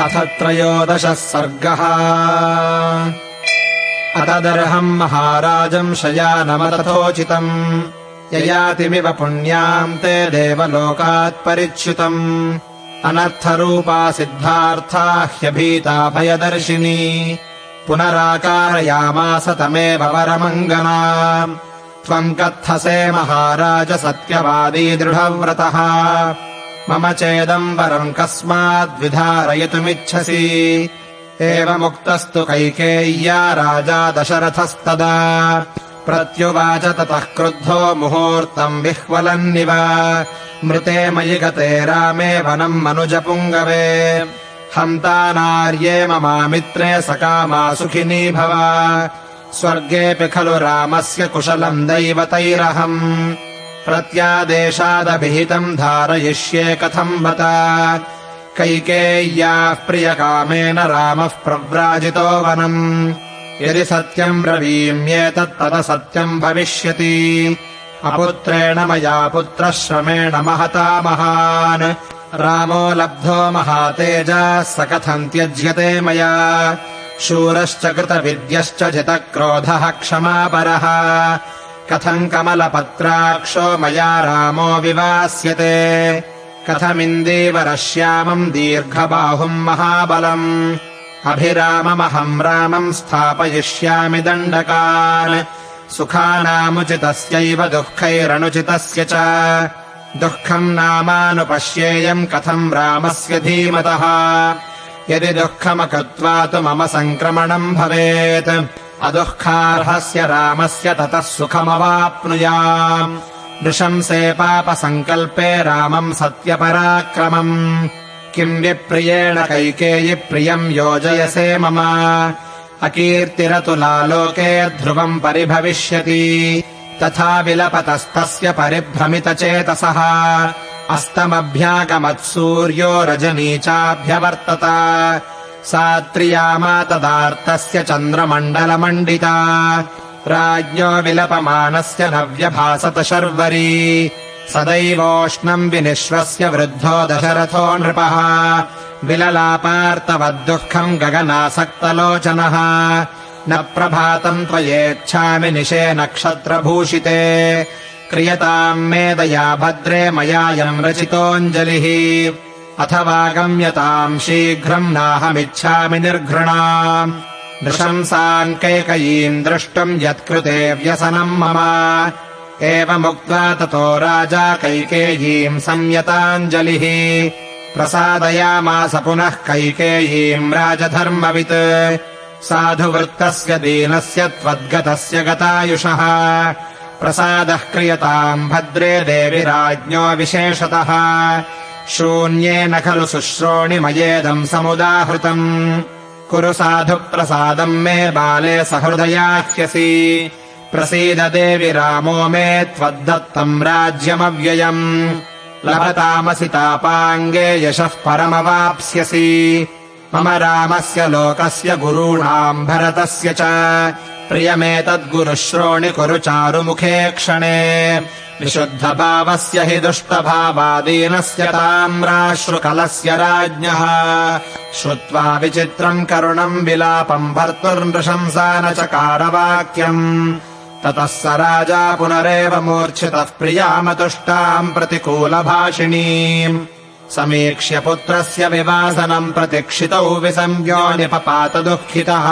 अथ त्रयोदशः सर्गः। अतदर्हम् महाराजम् शयानमतथोचितम् ययातिमिव पुण्याम् ते देवलोकात् परिच्युतम्। अनर्थरूपा सिद्धार्था ह्यभीता भयदर्शिनी। पुनराकारयामास तमेव वरमङ्गना। त्वम् कत्थसे महाराज सत्यवादी दृढव्रतः मम चेदम्बरम् कस्माद्विधारयितुमिच्छसि। एवमुक्तस्तु कैकेय्या राजा दशरथस्तदा। प्रत्युवाच ततः क्रुद्धो मुहूर्तम् विह्वलन्निव। मृते मयि गते रामे वनम् मनुजपुङ्गवे। हन्ता नार्ये ममामित्रे सकामा सुखिनी भव। स्वर्गेऽपि खलु रामस्य कुशलम् दैवतैरहम् प्रत्यादेशादभिहितम् धारयिष्ये कथम् बत कैकेय्याः प्रियकामेन रामः प्रव्राजितो वनम्। यदि सत्यम् ब्रवीम्येतत्तदसत्यम् भविष्यति। अपुत्रेण मया पुत्रः श्रमेण महता महान्। रामो लब्धो महातेजः स कथम् त्यज्यते मया? शूरश्च कृतविद्यश्च जितक्रोधः क्षमापरः कथम् कमलपत्राक्षो मया रामो विवास्यते। कथमिन्दीवरश्यामम् दीर्घबाहुम् महाबलम्। अभिराममहम् रामम् स्थापयिष्यामि दण्डकान्। सुखानामुचितस्यैव दुःखैरनुचितस्य च। दुःखम् नामानुपश्येयम् कथम् रामस्य धीमतः। यदि दुःखमकृत्वा तु मम सङ्क्रमणम् भवेत् अदुःखार्हस्य रामस्य ततः सुखमवाप्नुयाम्। नृशंसे पापसङ्कल्पे रामम् सत्यपराक्रमम्। किम् विप्रियेण कैकेयि प्रियम् योजयसे मम। अकीर्तिरतुलालोके ध्रुवम् परिभविष्यति। तथा विलपतस्तस्य परिभ्रमितचेतसः। अस्तमभ्यागमत्सूर्यो रजनी चाभ्यवर्तत सा त्रियामा तदार्तस्य चन्द्रमण्डलमण्डिता। राज्ञो विलपमानस्य नव्यभासत शर्वरी। सदैवोष्णम् विनिश्वस्य वृद्धो दशरथो नृपः। विललापार्तवद्दुःखम् गगनासक्तलोचनः। न प्रभातम् त्वयेच्छामि निशे नक्षत्रभूषिते। क्रियताम् मे दया भद्रे मयायम् रचितोऽञ्जलिः अथवा गम्यताम् शीघ्रम् नाहमिच्छामि निर्घृणाम् नृशंसाम् कैकयीम् द्रष्टुम् यत्कृते व्यसनम् मम। एवमुक्त्वा ततो राजा कैकेयीम् संयताञ्जलिः। प्रसादयामास पुनः कैकेयीम् राजधर्मवित्। साधुवृत्तस्य दीनस्य त्वद्गतस्य गतायुषः। प्रसादः क्रियताम् भद्रे देवि राज्ञो विशेषतः शून्येन खलु शुश्रोणिमयेदम् समुदाहृतम्। कुरु साधुप्रसादम् मे बाले सहृदयाह्यसि। प्रसीद देवि रामो मे त्वद्दत्तम् राज्यमव्ययम्। लभतामसि तापाङ्गे यशः परमवाप्स्यसि। मम रामस्य लोकस्य गुरूणाम् भरतस्य च प्रियमेतद्गुरुश्रोणि कुरु चारुमुखे क्षणे। विशुद्धभावस्य हि दुष्टभावादीनस्य ताम्राश्रुकलस्य राज्ञः। श्रुत्वा विचित्रम् करुणम् विलापम् भर्तुर्नृशंसा न चकारवाक्यम् ततः स राजा पुनरेव मूर्च्छितः प्रियामतुष्टाम् प्रतिकूलभाषिणीम्। समीक्ष्य पुत्रस्य विवासनम् प्रतिक्षितौ निपपातदुःखितः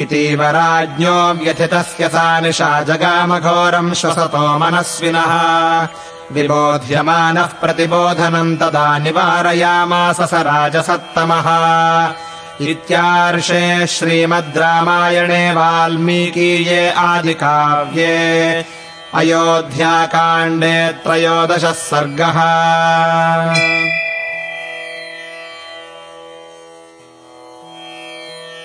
इतीव राज्ञो व्यथितस्य सा निशा जगामघोरम् श्वसतो मनस्विनः। विबोध्यमानः प्रतिबोधनम् तदा निवारयामास स राजसत्तमः। इत्यार्षे श्रीमद् रामायणे वाल्मीकीये आदिकाव्ये। अयोध्याकाण्डे त्रयोदशः सर्गः